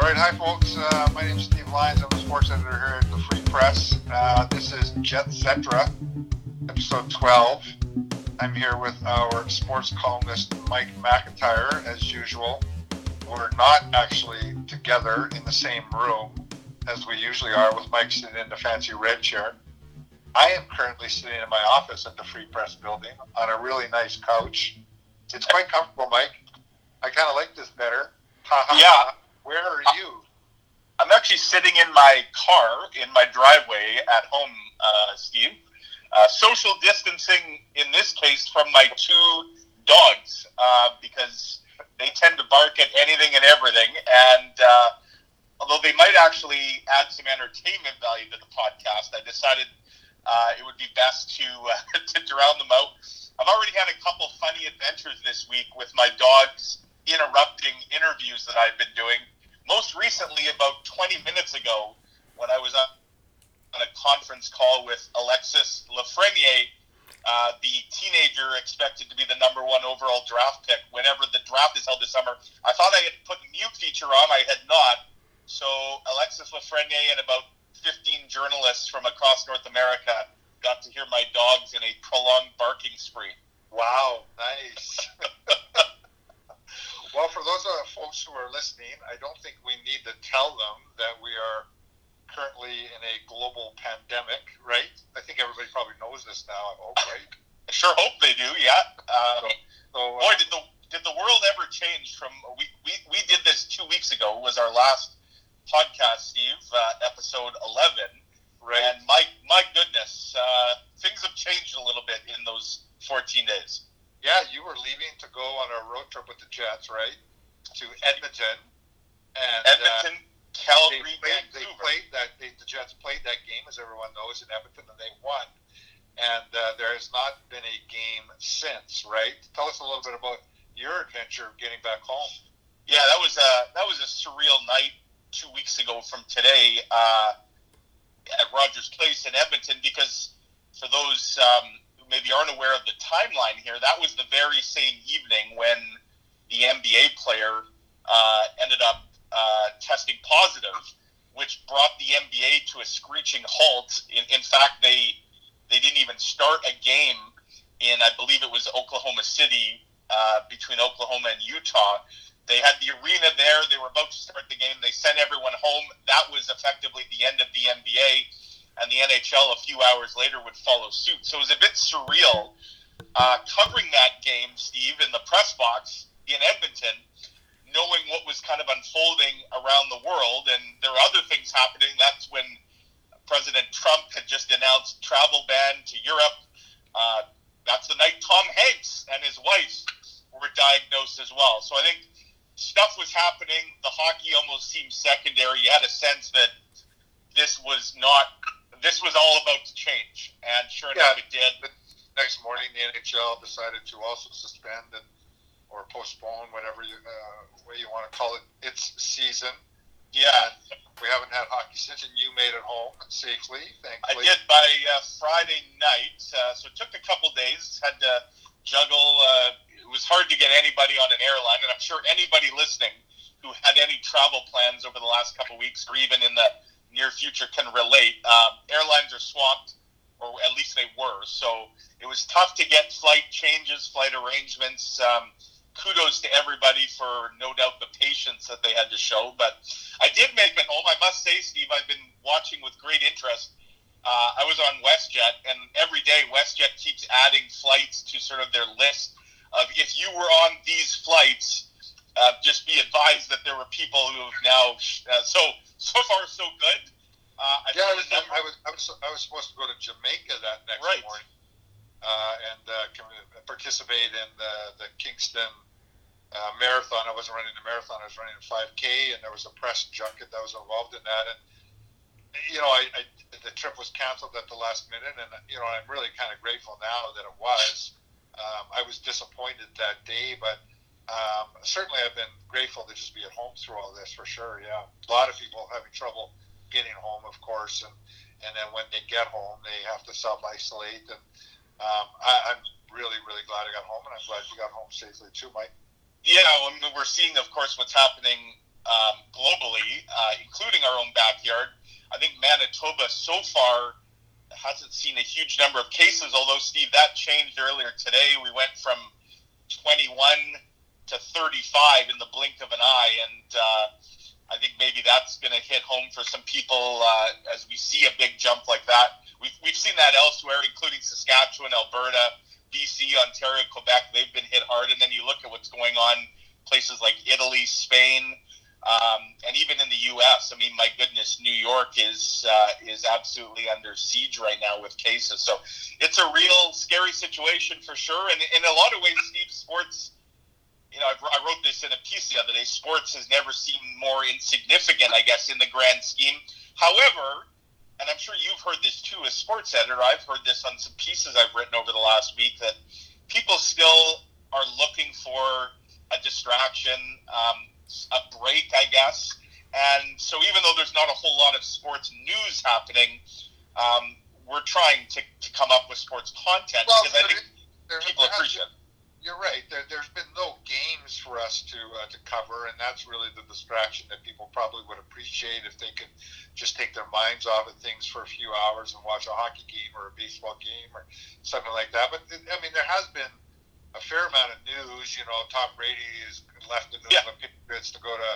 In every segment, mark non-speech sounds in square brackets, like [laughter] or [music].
All right, hi folks. Uh, my name is Steve Lyons. I'm a sports editor here at the Free Press. Uh, this is Jetcetera, episode 12. I'm here with our sports columnist Mike McIntyre, as usual. We're not actually together in the same room as we usually are, with Mike sitting in the fancy red chair. I am currently sitting in my office at the Free Press building on a really nice couch. It's quite comfortable, Mike. I kind of like this better. Yeah. Where are you? I'm actually sitting in my car in my driveway at home, uh, Steve. Uh, social distancing in this case from my two dogs uh, because they tend to bark at anything and everything. And uh, although they might actually add some entertainment value to the podcast, I decided uh, it would be best to uh, [laughs] to drown them out. I've already had a couple funny adventures this week with my dogs interrupting interviews that I've been doing. Most recently, about 20 minutes ago, when I was on a conference call with Alexis Lafreniere, uh, the teenager expected to be the number one overall draft pick whenever the draft is held this summer. I thought I had put mute feature on. I had not. So Alexis Lafreniere and about 15 journalists from across North America got to hear my dogs in a prolonged barking spree. Wow, nice. [laughs] well, for those uh, folks who are listening, I don't think we need to tell them that we are currently in a global pandemic, right? I think everybody probably knows this now. I hope, right? I sure hope they do. Yeah. Um, So, uh, Boy, did the did the world ever change from we, we, we did this two weeks ago was our last podcast, Steve, uh, episode eleven, right? and my my goodness, uh, things have changed a little bit in those fourteen days. Yeah, you were leaving to go on a road trip with the Jets, right? To Edmonton, and uh, Edmonton, they Calgary, played, they played that. They, the Jets played that game, as everyone knows, in Edmonton, and they won. And uh, there has not been a game since, right? Tell us a little bit about your adventure of getting back home. Yeah, that was a that was a surreal night two weeks ago from today uh, at Rogers Place in Edmonton because for those um, maybe aren't aware of the timeline here, that was the very same evening when the NBA player uh, ended up uh, testing positive, which brought the NBA to a screeching halt. In, in fact, they they didn't even start a game in I believe it was Oklahoma City uh, between Oklahoma and Utah. They had the arena there. They were about to start the game. They sent everyone home. That was effectively the end of the NBA, and the NHL a few hours later would follow suit. So it was a bit surreal uh, covering that game, Steve, in the press box in Edmonton, knowing what was kind of unfolding around the world, and there were other things happening. That's when President Trump had just announced travel ban to Europe. Uh, that's the night Tom Hanks and his wife were diagnosed as well. So I think stuff was happening. The hockey almost seemed secondary. You had a sense that this was not. This was all about to change, and sure enough, it did. But next morning, the NHL decided to also suspend and or postpone whatever you, uh, way you want to call it its season. Yeah, We haven't had hockey since, and you made it home safely, thankfully. I did by uh, Friday night. Uh, so it took a couple days. Had to juggle. Uh, it was hard to get anybody on an airline, and I'm sure anybody listening who had any travel plans over the last couple weeks, or even in the near future, can relate. Um, airlines are swamped, or at least they were. So it was tough to get flight changes, flight arrangements. Um, kudos to everybody for no doubt the patience that they had to show. But I did make it home. I must say, Steve, I've been watching with great interest. Uh, I was on WestJet, and every day WestJet keeps adding flights to sort of their list of if you were on these flights, uh, just be advised that there were people who have now. Uh, so so far so good. Uh, I Yeah, I was, number- I was, I was, I was supposed to go to Jamaica that next Right. morning uh, and uh, participate in the, the Kingston uh, marathon. I wasn't running the marathon; I was running a 5K, and there was a press junket that was involved in that. And you know, I, I the trip was canceled at the last minute, and you know, I'm really kind of grateful now that it was. Um, I was disappointed that day, but um, certainly I've been grateful to just be at home through all this for sure. Yeah, a lot of people having trouble getting home, of course, and and then when they get home, they have to self isolate. And um, I, I'm really, really glad I got home, and I'm glad you got home safely too, Mike. Yeah, I mean, we're seeing, of course, what's happening um, globally, uh, including our own backyard. I think Manitoba so far hasn't seen a huge number of cases, although, Steve, that changed earlier today. We went from 21 to 35 in the blink of an eye, and uh, I think maybe that's going to hit home for some people uh, as we see a big jump like that. We've, we've seen that elsewhere, including Saskatchewan, Alberta, BC, Ontario, Quebec. They've been hit hard, and then you look at what's going on places like Italy, Spain, um, and even in the U.S., I mean, my goodness, New York is uh, is absolutely under siege right now with cases. So it's a real scary situation for sure. And in a lot of ways, Steve, sports. You know, I wrote this in a piece the other day. Sports has never seemed more insignificant, I guess, in the grand scheme. However, and I'm sure you've heard this too as sports editor. I've heard this on some pieces I've written over the last week that people still are looking for a distraction. Um, a break, I guess. And so, even though there's not a whole lot of sports news happening, um, we're trying to, to come up with sports content well, because I think people appreciate it. You're right. There, has been no games for us to uh, to cover, and that's really the distraction that people probably would appreciate if they could just take their minds off of things for a few hours and watch a hockey game or a baseball game or something like that. But I mean, there has been a fair amount of news. You know, Tom Brady is left in the New yeah. Patriots to go to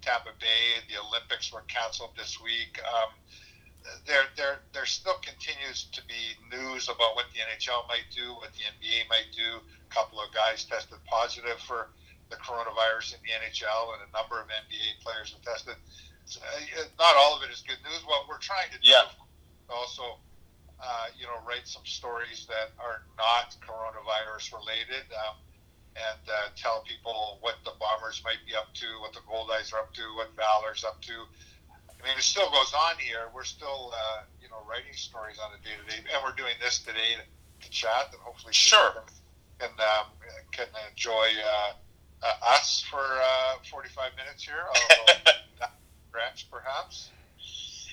Tampa Bay. The Olympics were canceled this week. Um, there, there, there still continues to be news about what the NHL might do, what the NBA might do. A couple of guys tested positive for the coronavirus in the NHL, and a number of NBA players have tested. So, uh, not all of it is good news. What we're trying to do, yeah. also uh, you know, write some stories that are not coronavirus related, um, and uh, tell people what the bombers might be up to, what the Goldeyes are up to, what Valour's up to. I mean, it still goes on here. We're still, uh, you know, writing stories on a day to day, and we're doing this today to, to chat, and hopefully, sure, can can, um, can enjoy uh, uh, us for uh, 45 minutes here, although [laughs] perhaps.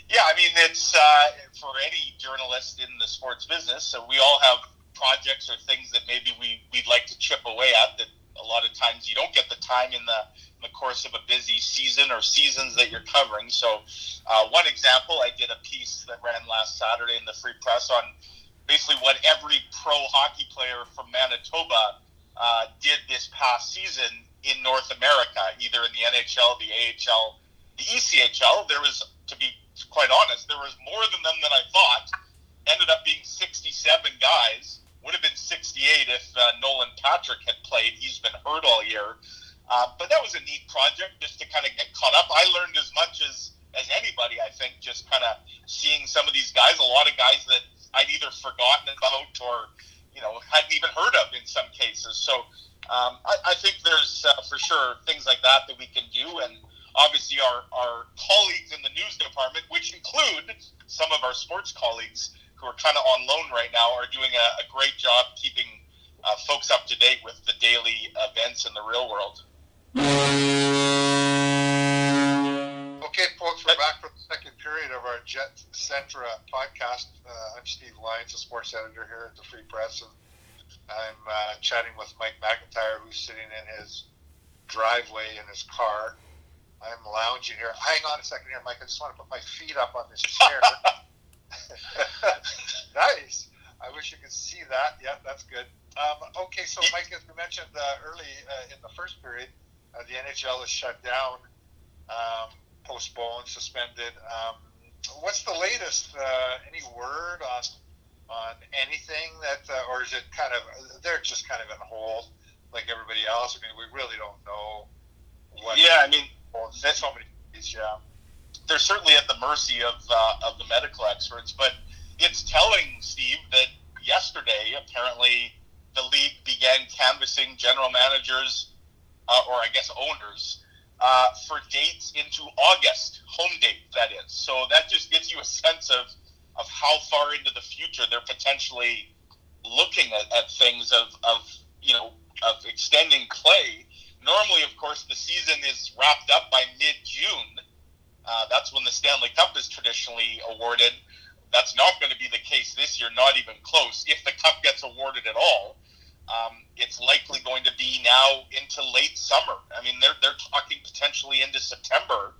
Yeah, I mean, it's uh, for any journalist in the sports business. So we all have projects or things that maybe we, we'd like to chip away at that a lot of times you don't get the time in the, in the course of a busy season or seasons that you're covering. So, uh, one example, I did a piece that ran last Saturday in the Free Press on basically what every pro hockey player from Manitoba uh, did this past season in North America, either in the NHL, the AHL, the ECHL. There was, to be quite honest, there was more than them than I thought. Ended up being 67 guys. Would have been 68 if uh, Nolan Patrick had played. He's been hurt all year. Uh, but that was a neat project just to kind of get caught up. I learned as much as as anybody, I think, just kind of seeing some of these guys. A lot of guys that I'd either forgotten about or you know hadn't even heard of in some cases. So um, I, I think there's uh, for sure things like that that we can do and obviously our, our colleagues in the news department, which include some of our sports colleagues who are kind of on loan right now, are doing a, a great job keeping uh, folks up to date with the daily events in the real world. Okay, folks, we're back for the second period of our Jet Centra podcast. Uh, I'm Steve Lyons, a sports editor here at the Free Press, and I'm uh, chatting with Mike McIntyre, who's sitting in his driveway in his car. I'm lounging here. Hang on a second here, Mike. I just want to put my feet up on this chair. [laughs] [laughs] nice. I wish you could see that. Yeah, that's good. Um, okay, so Mike, as we mentioned uh, early uh, in the first period, uh, the NHL is shut down, um, postponed, suspended. Um, what's the latest? Uh, any word on on anything that, uh, or is it kind of they're just kind of in hold like everybody else? I mean, we really don't know. What yeah, I mean, there's so many yeah. They're certainly at the mercy of uh, of the medical experts, but it's telling, Steve, that yesterday apparently the league began canvassing general managers, uh, or I guess owners, uh, for dates into August, home date that is. So that just gives you a sense of of how far into the future they're potentially looking at, at things of, of you know of extending play normally, of course, the season is wrapped up by mid June. Uh, that's when the Stanley Cup is traditionally awarded. That's not going to be the case this year, not even close. If the Cup gets awarded at all, um, it's likely going to be now into late summer. I mean, they're, they're talking potentially into September,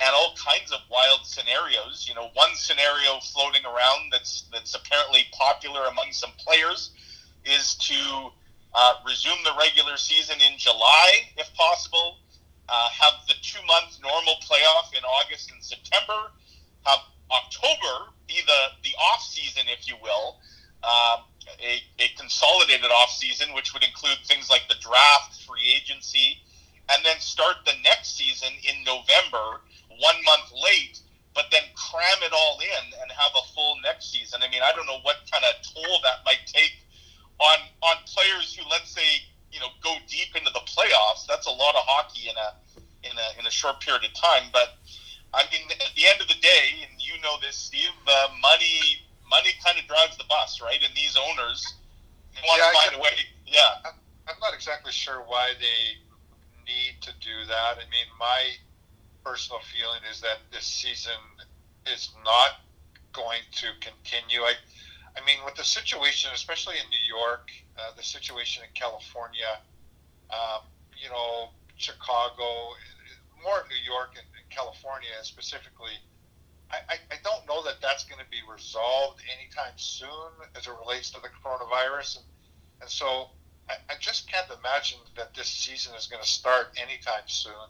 and all kinds of wild scenarios. You know, one scenario floating around that's that's apparently popular among some players is to uh, resume the regular season in July, if possible. Uh, have the two month normal playoff in August and September. Have October be the, the off season, if you will. Um, a, a consolidated off season, which would include things like the draft, free agency, and then start the next season in November, one month late, but then cram it all in and have a full next season. I mean, I don't know what kind of toll that might take on on players who, let's say, you know, go deep into the playoffs. That's a lot of hockey in a in a in a short period of time. But I mean, at the end of the day, and you know this, Steve, uh, money money kind of drives the bus, right? And these owners want yeah, to find a way. Yeah, I'm not exactly sure why they need to do that. I mean, my personal feeling is that this season is not going to continue. I I mean, with the situation, especially in New York, uh, the situation in California, um, you know, Chicago, more New York and, California specifically, I, I, I don't know that that's going to be resolved anytime soon as it relates to the coronavirus. And, and so I, I just can't imagine that this season is going to start anytime soon.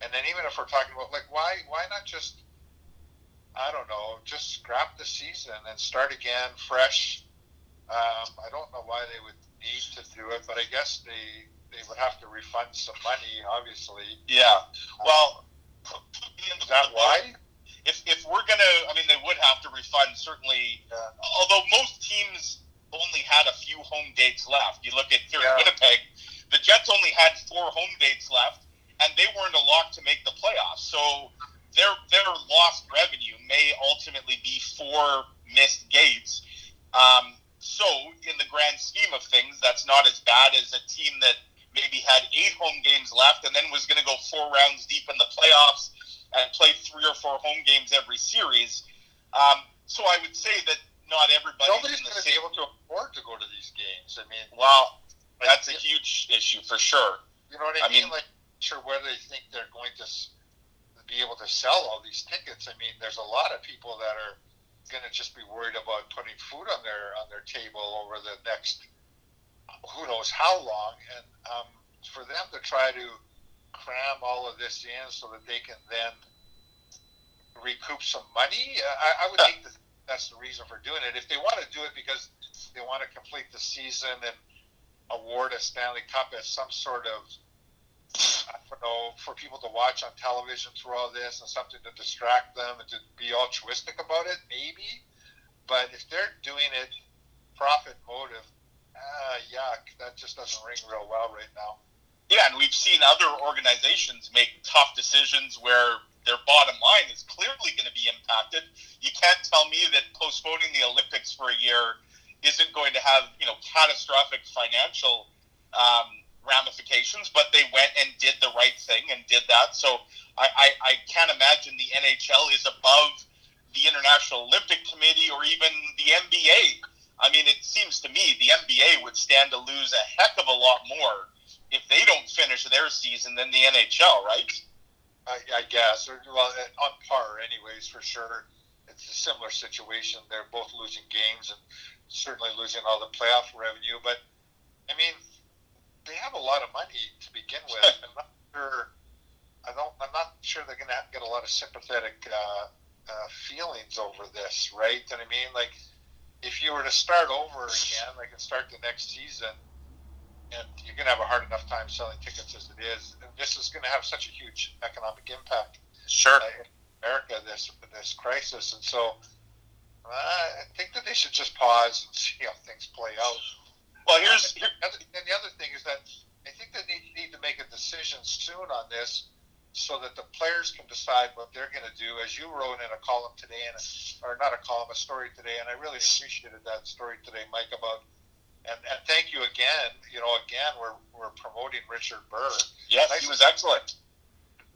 And then even if we're talking about like why why not just I don't know, just scrap the season and start again fresh. Um, I don't know why they would need to do it, but I guess they they would have to refund some money, obviously. Yeah. Well, is that why? If, if we're gonna, I mean, they would have to refund certainly. Yeah. Although most teams only had a few home dates left. You look at here yeah. in Winnipeg, the Jets only had four home dates left, and they weren't a lock to make the playoffs. So their their lost revenue may ultimately be four missed gates. Um, so, in the grand scheme of things, that's not as bad as a team that maybe had eight home games left and then was going to go four rounds deep in the playoffs and play three or four home games every series. Um, so, I would say that not everybody. Nobody's going to be able to afford to go to these games. I mean, well, that's a huge issue for sure. You know what I, I mean? mean? Like, sure, whether they think they're going to be able to sell all these tickets. I mean, there's a lot of people that are going to just be worried about putting food on their on their table over the next who knows how long, and um, for them to try to cram all of this in so that they can then recoup some money, I, I would think that that's the reason for doing it. If they want to do it because they want to complete the season and award a Stanley Cup as some sort of I don't know, for people to watch on television through all this and something to distract them and to be altruistic about it, maybe. But if they're doing it profit motive, ah, yuck, that just doesn't ring real well right now. Yeah, and we've seen other organizations make tough decisions where their bottom line is clearly going to be impacted. You can't tell me that postponing the Olympics for a year isn't going to have, you know, catastrophic financial um, ramifications, but they went and did the right thing and did that. So I, I, I can't imagine the NHL is above the International Olympic Committee or even the NBA. I mean, it seems to me the NBA would stand to lose a heck of a lot more if they don't finish their season than the NHL, right? I, I guess, or well, uh, on par, anyways, for sure. It's a similar situation. They're both losing games and certainly losing all the playoff revenue. But I mean, they have a lot of money to begin with. [laughs] I'm not sure. I don't. I'm not sure they're going to get a lot of sympathetic uh, uh, feelings over this, right? And I mean, like, if you were to start over again, like, and start the next season, and you're going to have a hard enough time selling tickets as it is. And this is going to have such a huge economic impact. Sure. Uh, in America, this this crisis, and so I think that they should just pause and see how things play out. Well, here's here, and the other thing is that I think they need, need to make a decision soon on this, so that the players can decide what they're going to do. As you wrote in a column today, and or not a column, a story today, and I really appreciated that story today, Mike, about. And, and thank you again. You know, again, we're, we're promoting Richard Burr. Yes, nice he was excellent.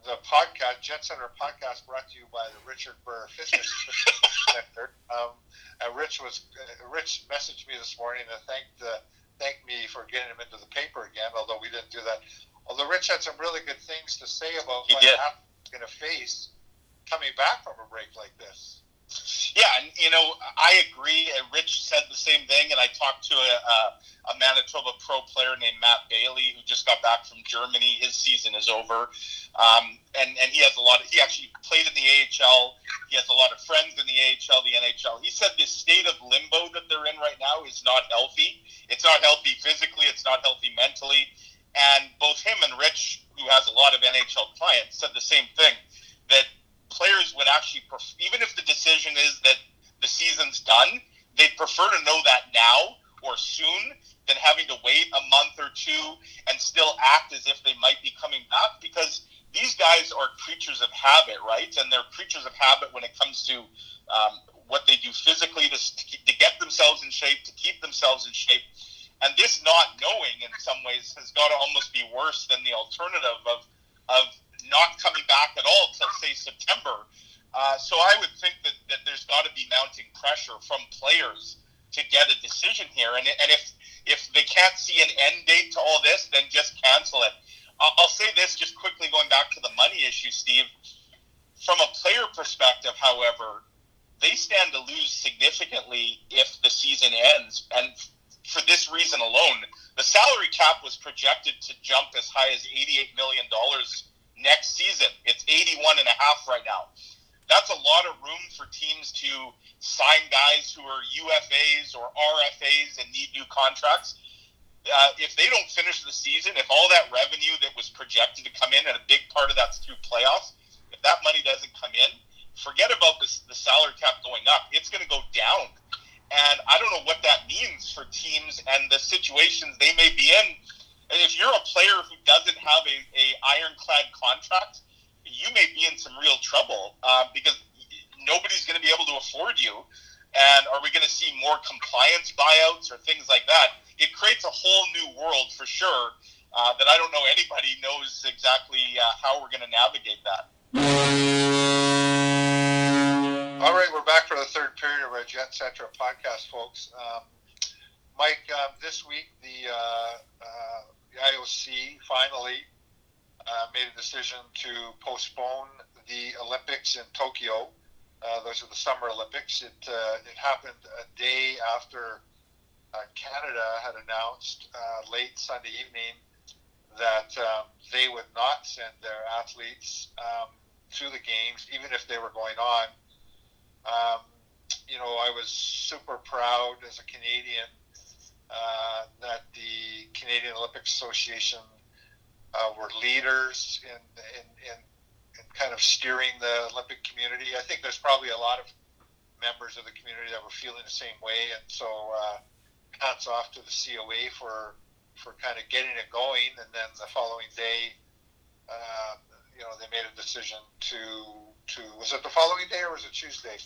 The podcast, Jetcetera podcast, brought to you by the Richard Burr Fitness [laughs] Center. Um, and Rich was uh, Rich messaged me this morning and thanked uh, thanked me for getting him into the paper again. Although we didn't do that Although Rich had some really good things to say about He what did. Going to face coming back from a break like this. Yeah, and you know, I agree. Rich said the same thing, and I talked to a, a, a Manitoba pro player named Matt Bailey who just got back from Germany. His season is over, um, and and he has a lot. Of, he actually played in the AHL. He has a lot of friends in the AHL, the NHL. He said this state of limbo that they're in right now is not healthy. It's not healthy physically. It's not healthy mentally. And both him and Rich, who has a lot of NHL clients, said the same thing that players would actually, pref- even if the decision is that the season's done, they'd prefer to know that now or soon than having to wait a month or two and still act as if they might be coming back because these guys are creatures of habit, right? And they're creatures of habit when it comes to um, what they do physically to, to get themselves in shape, to keep themselves in shape. And this not knowing, in some ways, has got to almost be worse than the alternative of of not coming back at all till say September. Uh, so I would think that, that there's got to be mounting pressure from players to get a decision here. And, and if if they can't see an end date to all this, then just cancel it. I'll, I'll say this just quickly, going back to the money issue, Steve. From a player perspective, however, they stand to lose significantly if the season ends. And for this reason alone, the salary cap was projected to jump as high as $88 million next season. It's 81 and a half right now. That's a lot of room for teams to sign guys who are UFAs or RFAs and need new contracts. Uh, if they don't finish the season, if all that revenue that was projected to come in, and a big part of that's through playoffs, if that money doesn't come in, forget about this, the salary cap going up. It's going to go down. And I don't know what that means for teams and the situations they may be in. And if you're a player who doesn't have a, a ironclad contract, you may be in some real trouble uh, because nobody's going to be able to afford you. And are we going to see more compliance buyouts or things like that? It creates a whole new world for sure uh, that I don't know anybody knows exactly uh, how we're going to navigate that. All right, we're back for the third period of our Jetcetera podcast, folks. Um, Mike, um, this week the, uh, uh, the IOC finally made a decision to postpone the Olympics in Tokyo. Those are the Summer Olympics. It it happened a day after Canada had announced late Sunday evening that um, they would not send their athletes um, to the games, even if they were going on. Um, you know, I was super proud as a Canadian uh, that the Canadian Olympic Association uh, were leaders in, in, in, in kind of steering the Olympic community. I think there's probably a lot of members of the community that were feeling the same way, and so uh, hats off to the COA for for kind of getting it going. And then the following day, uh, you know, they made a decision to to was it the following day or was it Tuesday?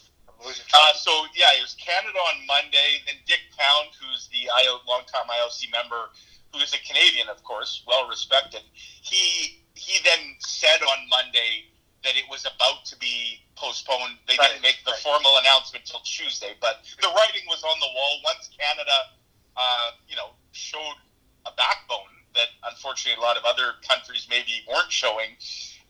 I'm losing track. Uh, so yeah, it was Canada on Monday. Then Dick Pound, who's the IO longtime IOC member, who is a Canadian, of course, well respected. He he then said on Monday that it was about to be postponed. They Right, didn't make the right. formal announcement till Tuesday, but the writing was on the wall. Once Canada, uh, you know, showed a backbone that unfortunately a lot of other countries maybe weren't showing.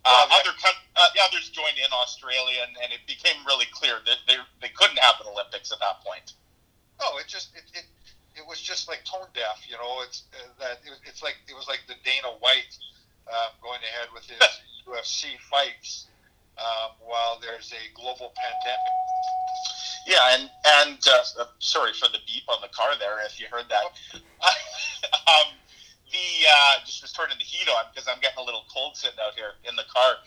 Uh, Well, yeah. other coun- uh, the others joined in Australia, and, and it became really clear that they, they couldn't have an Olympics at that point. No, it just it, it, it was just like tone deaf. You know, it's uh, that it, it's like it was like the Dana White um, going ahead with his [laughs] UFC fights um, while there's a global pandemic. Yeah, and and uh, uh, sorry for the beep on the car there. If you heard that, [laughs] um, the uh, just was turning the heat on because I'm getting a little cold sitting out here in the car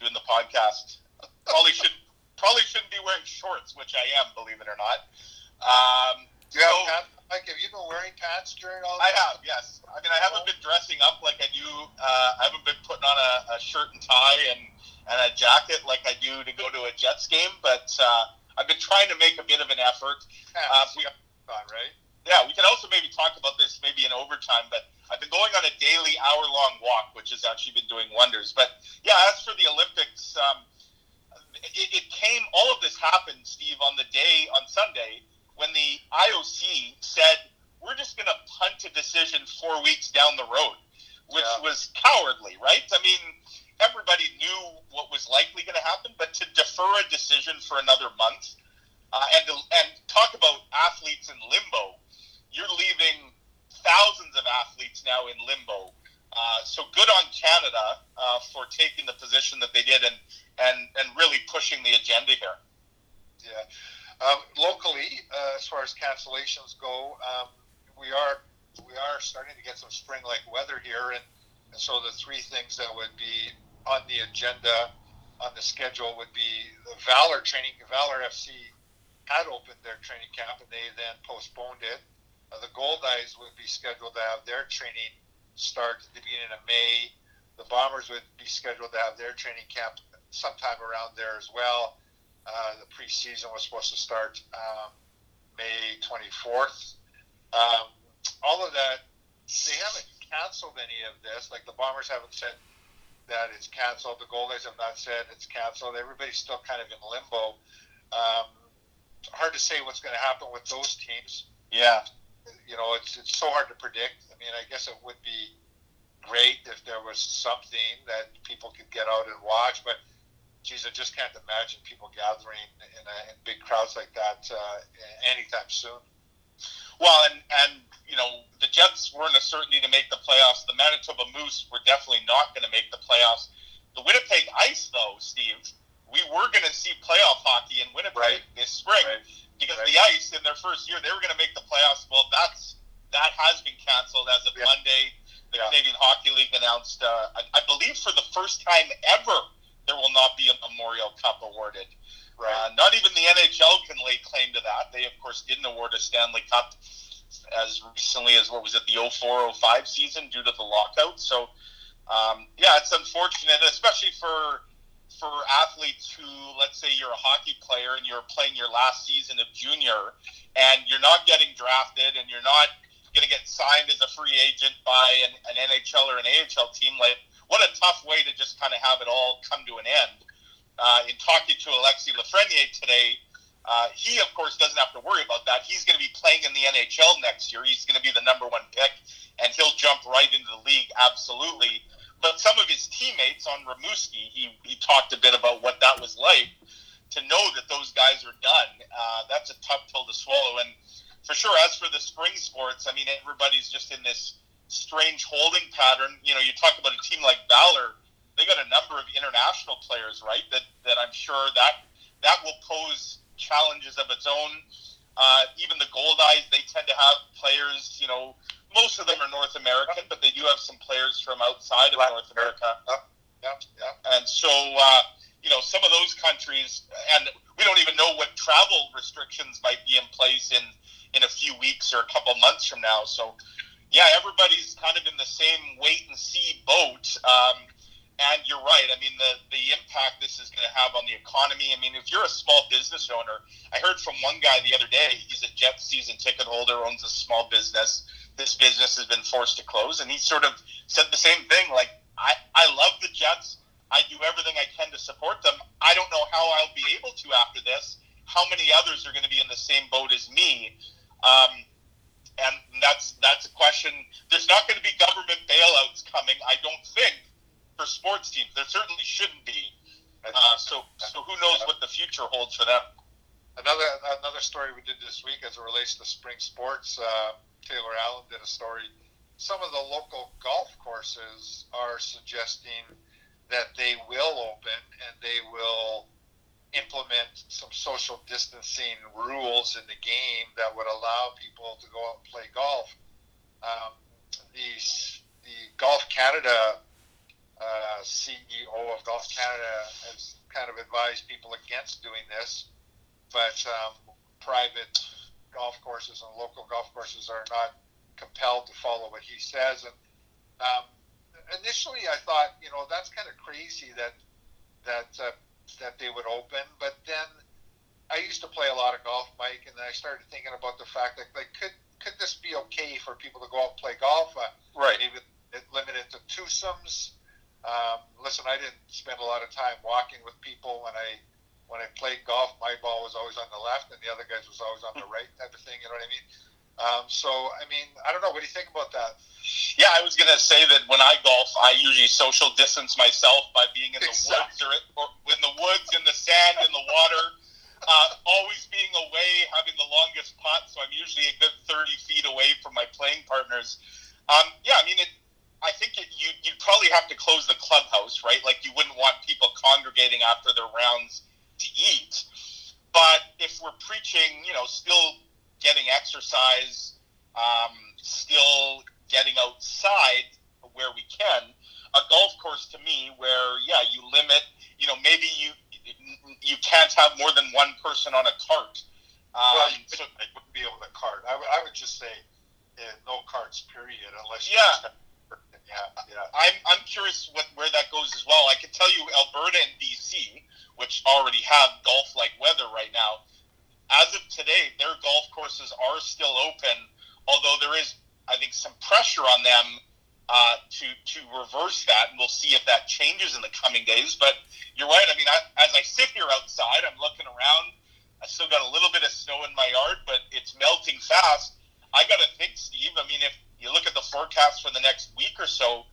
doing the podcast. Probably should probably shouldn't be wearing shorts, which I am, believe it or not. Um, Do you have so- pants? Mike, have you been wearing pants during all I have, yes. I mean, I haven't been dressing up like I do. Uh, I haven't been putting on a, a shirt and tie and, and a jacket like I do to go to a Jets game, but uh, I've been trying to make a bit of an effort. Uh, we, right? Yeah, we can also maybe talk about this maybe in overtime, but I've been going on a daily hour long walk, which has actually been doing wonders. But yeah, as for the Olympics, um, it, it came, all of this happened, Steve, on the day, on Sunday, when the IOC said, we're just going to punt a decision four weeks down the road. which Yeah. was cowardly, right? I mean, everybody knew what was likely going to happen, but to defer a decision for another month uh, and to, and talk about athletes in limbo, you're leaving thousands of athletes now in limbo. Uh, so good on Canada uh, for taking the position that they did and and and really pushing the agenda here. Yeah. Um, locally, uh, as far as cancellations go, um, we are we are starting to get some spring-like weather here, and, and so the three things that would be on the agenda on the schedule would be the Valour training. Valour FC had opened their training camp, and they then postponed it. The Gold would be scheduled to have their training start at the beginning of May. The Bombers would be scheduled to have their training camp sometime around there as well. Uh, the preseason was supposed to start um, May 24th. Um, all of that, they haven't canceled any of this. Like the Bombers haven't said that it's canceled. The Goldeyes have not said it's canceled. Everybody's still kind of in limbo. Um, hard to say what's going to happen with those teams. Yeah. You know, it's it's so hard to predict. I mean, I guess it would be great if there was something that people could get out and watch, but geez, I just can't imagine people gathering in, a, in big crowds like that uh, anytime soon. Well, and and you know the Jets weren't a certainty to make the playoffs. The Manitoba Moose were definitely not going to make the playoffs. The Winnipeg Ice, though, Steve, we were going to see playoff hockey in Winnipeg Right. this spring Right. Because Right. the Ice in their first year they were going to make the playoffs. Well, that's that has been canceled as of Yeah. Monday. The Yeah. Canadian Hockey League announced, uh, I, I believe, for the first time ever, there will not be a Memorial Cup awarded. Right. Uh, not even the NHL can lay claim to that. They, of course, didn't award a Stanley Cup as recently as what was it, the 04 05 season due to the lockout. So, um, yeah, it's unfortunate, especially for for athletes who, let's say, you're a hockey player and you're playing your last season of junior, and you're not getting drafted, and you're not going to get signed as a free agent by an, an NHL or an AHL team. Like, what a tough way to just kind of have it all come to an end uh, in talking to Alexi Lafreniere today, uh, he of course doesn't have to worry about that. He's going to be playing in the NHL next year. He's going to be the number one pick, and he'll jump right into the league absolutely. But some of his teammates on Rimouski, he, he talked a bit about what that was like to know that those guys are done. Uh, that's a tough pill to swallow. And for sure, as for the spring sports, I mean, everybody's just in this strange holding pattern. You know, you talk about a team like Valour they got a number of international players, right? That that I'm sure that that will pose challenges of its own. Uh, even the Gold Eyes, they tend to have players. You know, most of them are North American, but they do have some players from outside of North America. Yeah, yeah. And so, uh, you know, some of those countries, and we don't even know what travel restrictions might be in place in in a few weeks or a couple months from now. So, yeah, everybody's kind of in the same wait and see boat. Um, and you're right. I mean, the, the impact this is going to have on the economy. I mean, if you're a small business owner, I heard from one guy the other day, he's a Jets season ticket holder, owns a small business. This business has been forced to close. And he sort of said the same thing like, I, I love the Jets. I do everything I can to support them. I don't know how I'll be able to after this. How many others are going to be in the same boat as me? Um, and that's that's a question. There's not going to be government bailouts coming, I don't think, for sports teams. There certainly shouldn't be. Uh, so so who knows what the future holds for them? Another another story we did this week as it relates to spring sports. Uh, Taylor Allen did a story. Some of the local golf courses are suggesting that they will open and they will implement some social distancing rules in the game that would allow people to go out and play golf. Um, the the Golf Canada uh, CEO of Golf Canada has kind of advised people against doing this, but um, private golf courses and local golf courses are not compelled to follow what he says. And um, initially, I thought, you know, that's kind of crazy that that uh, that they would open. But then I used to play a lot of golf, Mike, and then I started thinking about the fact that like could could this be okay for people to go out and play golf? Uh, Right. maybe it limited to twosomes. Um, listen, I didn't spend a lot of time walking with people when I when I played golf. My ball was always on the left, and the other guys was always on the right, type of thing. You know what I mean? Um, so, I mean, I don't know. What do you think about that? Yeah, I was going to say that when I golf, I usually social distance myself by being in the exactly. woods or, or in the woods, in the sand, in the water. Uh, always being away, having the longest putt, so I'm usually a good 30 feet away from my playing partners. Um, yeah, I mean, it, I think it, you, you'd probably have to close the clubhouse, right? Like, you wouldn't want people congregating after their rounds. But if we're preaching, you know, still getting exercise, um, still getting outside where we can. A golf course to me, where yeah, you limit. You know, maybe you you can't have more than one person on a cart. Um, well, you so, wouldn't be able to cart. I, w- I would just say uh, no carts, period, unless yeah. Yeah. I'm, I'm curious what, where that goes as well. I can tell you Alberta and BC, which already have golf like weather right now, as of today, their golf courses are still open, although there is, I think, some pressure on them uh, to to reverse that, and we'll see if that changes in the coming days. But you're right. I mean, I, as I sit here outside, I'm looking around. I still got a little bit of snow in my yard, but it's melting fast. I got to think, Steve. I mean, if you look at the forecast for the next week or so,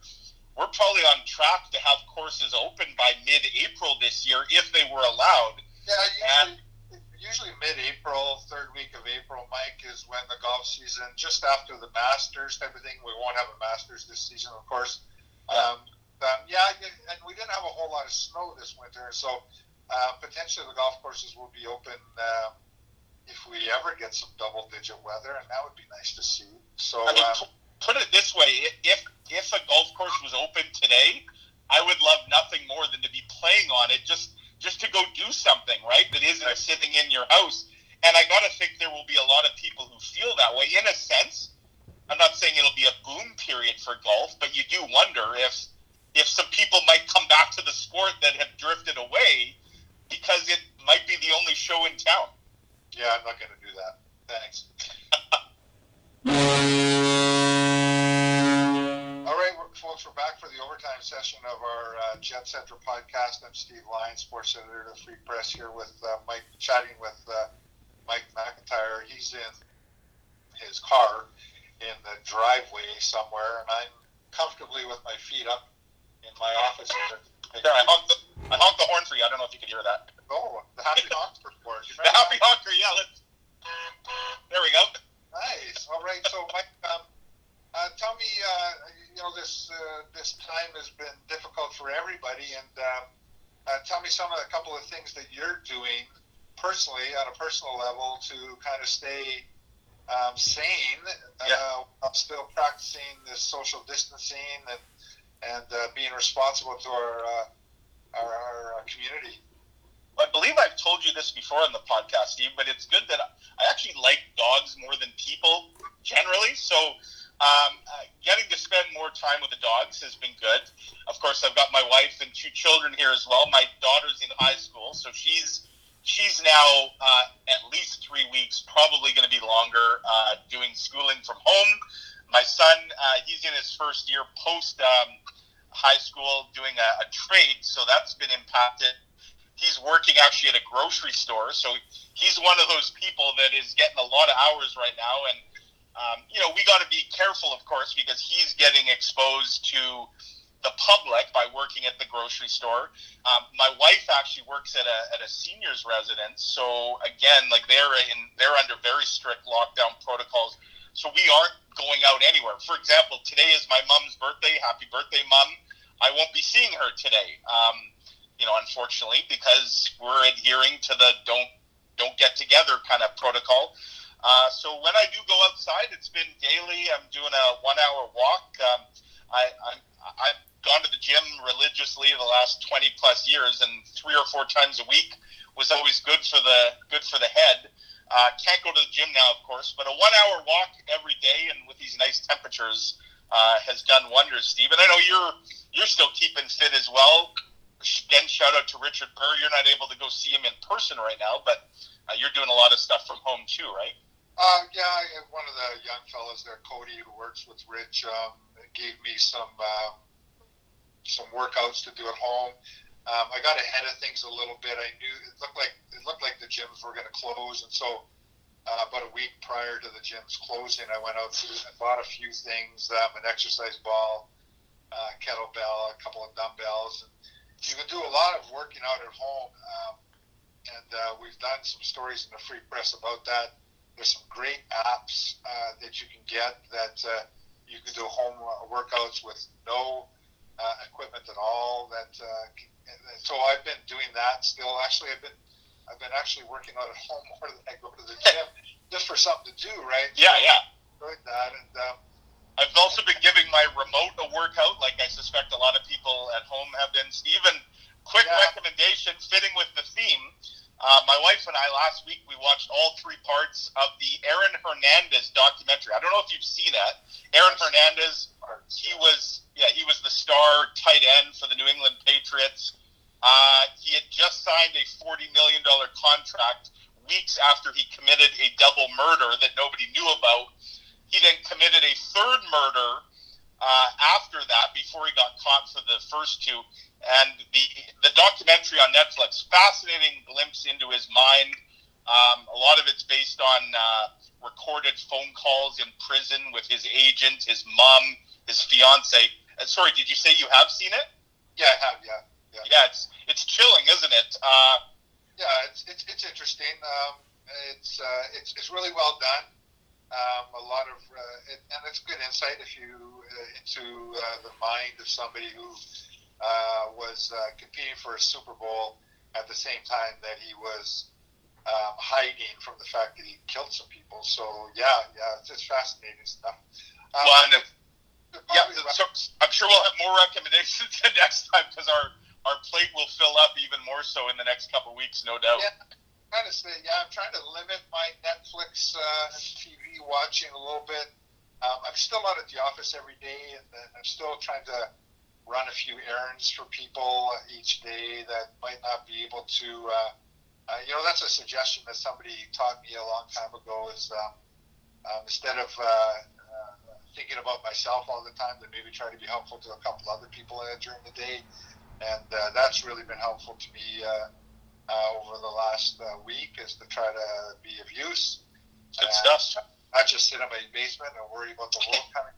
we're probably on track to have courses open by mid-April this year if they were allowed. Yeah, usually, and, usually mid-April, third week of April, Mike, is when the golf season, just after the Masters type of thing. We won't have a Masters this season, of course. Um, um, yeah, and we didn't have a whole lot of snow this winter, so uh, potentially the golf courses will be open uh, if we ever get some double-digit weather, and that would be nice to see. So, I mean, um, put it this way: if if a golf course was open today, I would love nothing more than to be playing on it. Just just to go do something, right? That isn't sitting in your house. And I got to think there will be a lot of people who feel that way. In a sense, I'm not saying it'll be a boom period for golf, but you do wonder if if some people might come back to the sport that have drifted away because it might be the only show in town. Yeah, I'm not going to do that. Thanks. [laughs] folks. We're back for the overtime session of our uh, Jetcetera podcast. I'm Steve Lyons, sports editor of the Free Press, here with uh, Mike, chatting with uh, Mike McIntyre. He's in his car in the driveway somewhere, and I'm comfortably with my feet up in my office here. Yeah, I honked, the, I honked the horn for you. I don't know if you can hear that. Oh, the happy honker for [laughs] The happy honker, yeah. Let's, there we go. Nice. All right. So, Mike, um, uh, tell me, uh, you know, this uh, this time has been difficult for everybody, and um, uh, tell me some of the couple of things that you're doing personally on a personal level to kind of stay um, sane yeah. while still practicing this social distancing and and being responsible to our our, our community. I believe I've told you this before on the podcast, Steve, but it's good that I actually like dogs more than people generally. So um, uh, getting to spend more time with the dogs has been good. Of course, I've got my wife and two children here as well. My daughter's in high school, so she's she's now uh, at least three weeks, probably going to be longer, uh, doing schooling from home. My son, uh, he's in his first year post um, high school, doing a, a trade, so that's been impacted. He's working actually at a grocery store, so he's one of those people that is getting a lot of hours right now, and um, you know, we got to be careful, of course, because he's getting exposed to the public by working at the grocery store. Um, my wife actually works at a, at a seniors residence, so again, like they're in they're under very strict lockdown protocols. So we aren't going out anywhere. For example, today is my mom's birthday. Happy birthday, mom! I won't be seeing her today. Um, you know, unfortunately, because we're adhering to the don't don't get together kind of protocol. Uh, so when I do go outside, it's been daily. I'm doing a one hour walk. Um, I, I'm, I've gone to the gym religiously the last 20 plus years, and three or four times a week was always good for the good for the head. Uh, can't go to the gym now, of course, but a one hour walk every day, and with these nice temperatures, uh, has done wonders. Steve, and I know you're you're still keeping fit as well. Again, shout out to Richard Burr. You're not able to go see him in person right now, but uh, you're doing a lot of stuff from home too, right? Uh, yeah, one of the young fellows there, Cody, who works with Rich, um, gave me some uh, some workouts to do at home. Um, I got ahead of things a little bit. I knew it looked like it looked like the gyms were going to close, and so uh, about a week prior to the gym's closing, I went out and bought a few things, um, an exercise ball, uh, kettlebell, a couple of dumbbells. And you can do a lot of working out at home. Um, and uh, we've done some stories in the free press about that. There's some great apps uh, that you can get that uh, you can do home workouts with no uh, equipment at all. That uh, so I've been doing that still. Actually, I've been I've been actually working out at [laughs] home more than I go to the gym, [laughs] just for something to do, right? Yeah, so, yeah. Like that, and um, I've also been giving my remote a workout, like I suspect a lot of people at home have been. Stephen, quick yeah. recommendation fitting with the theme. Uh, my wife and I last week we watched all three parts of the Aaron Hernandez documentary. I don't know if you've seen that. Aaron Hernandez, he was yeah he was the star tight end for the New England Patriots. Uh, he had just signed a $40 million contract weeks after he committed a double murder that nobody knew about. He then committed a third murder uh, after that before he got caught for the first two. And the, the documentary on Netflix, fascinating glimpse into his mind. Um, a lot of it's based on uh, recorded phone calls in prison with his agent, his mom, his fiance. Uh, sorry, did you say you have seen it? Yeah, I have. Yeah. Yeah, yeah it's it's chilling, isn't it? Uh, yeah, it's, it's, it's interesting. Um, it's, uh, it's it's really well done. Um, a lot of uh, it, and it's good insight if you uh, into uh, the mind of somebody who uh, was competing for a Super Bowl at the same time that he was um, hiding from the fact that he killed some people. So yeah, yeah, it's just fascinating stuff. Um, well, and if, yeah, so I'm sure we'll have more recommendations [laughs] next time because our our plate will fill up even more so in the next couple weeks, no doubt. Yeah, kind of say, yeah, I'm trying to limit my Netflix uh, TV watching a little bit. Um, I'm still out at the office every day, and I'm still trying to run a few errands for people each day that might not be able to. Uh, uh, you know, that's a suggestion that somebody taught me a long time ago. Is um, um, instead of uh, uh, thinking about myself all the time, then maybe try to be helpful to a couple other people uh, during the day and uh, that's really been helpful to me uh, uh, over the last uh, week is to try to be of use. Good stuff. Not just sit in my basement and worry about the world coming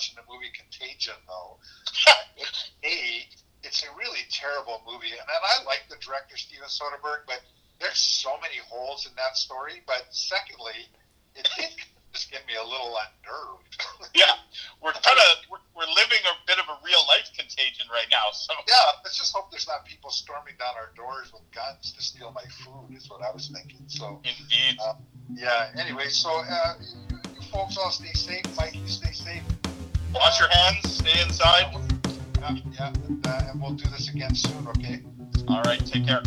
watching the movie Contagion, though. [laughs] a, it's a really terrible movie, and, and I like the director Steven Soderbergh, but there's so many holes in that story. But secondly, it did just get me a little unnerved. [laughs] yeah, we're kind of we're, we're living a bit of a real life contagion right now. So yeah, let's just hope there's not people storming down our doors with guns to steal my food. Is what I was thinking. So indeed. Uh, yeah. Anyway, so uh, you, you, folks all stay safe. Mike, you stay safe. Wash your hands. Stay inside. Yeah, yeah, uh, and we'll do this again soon. Okay. All right. Take care.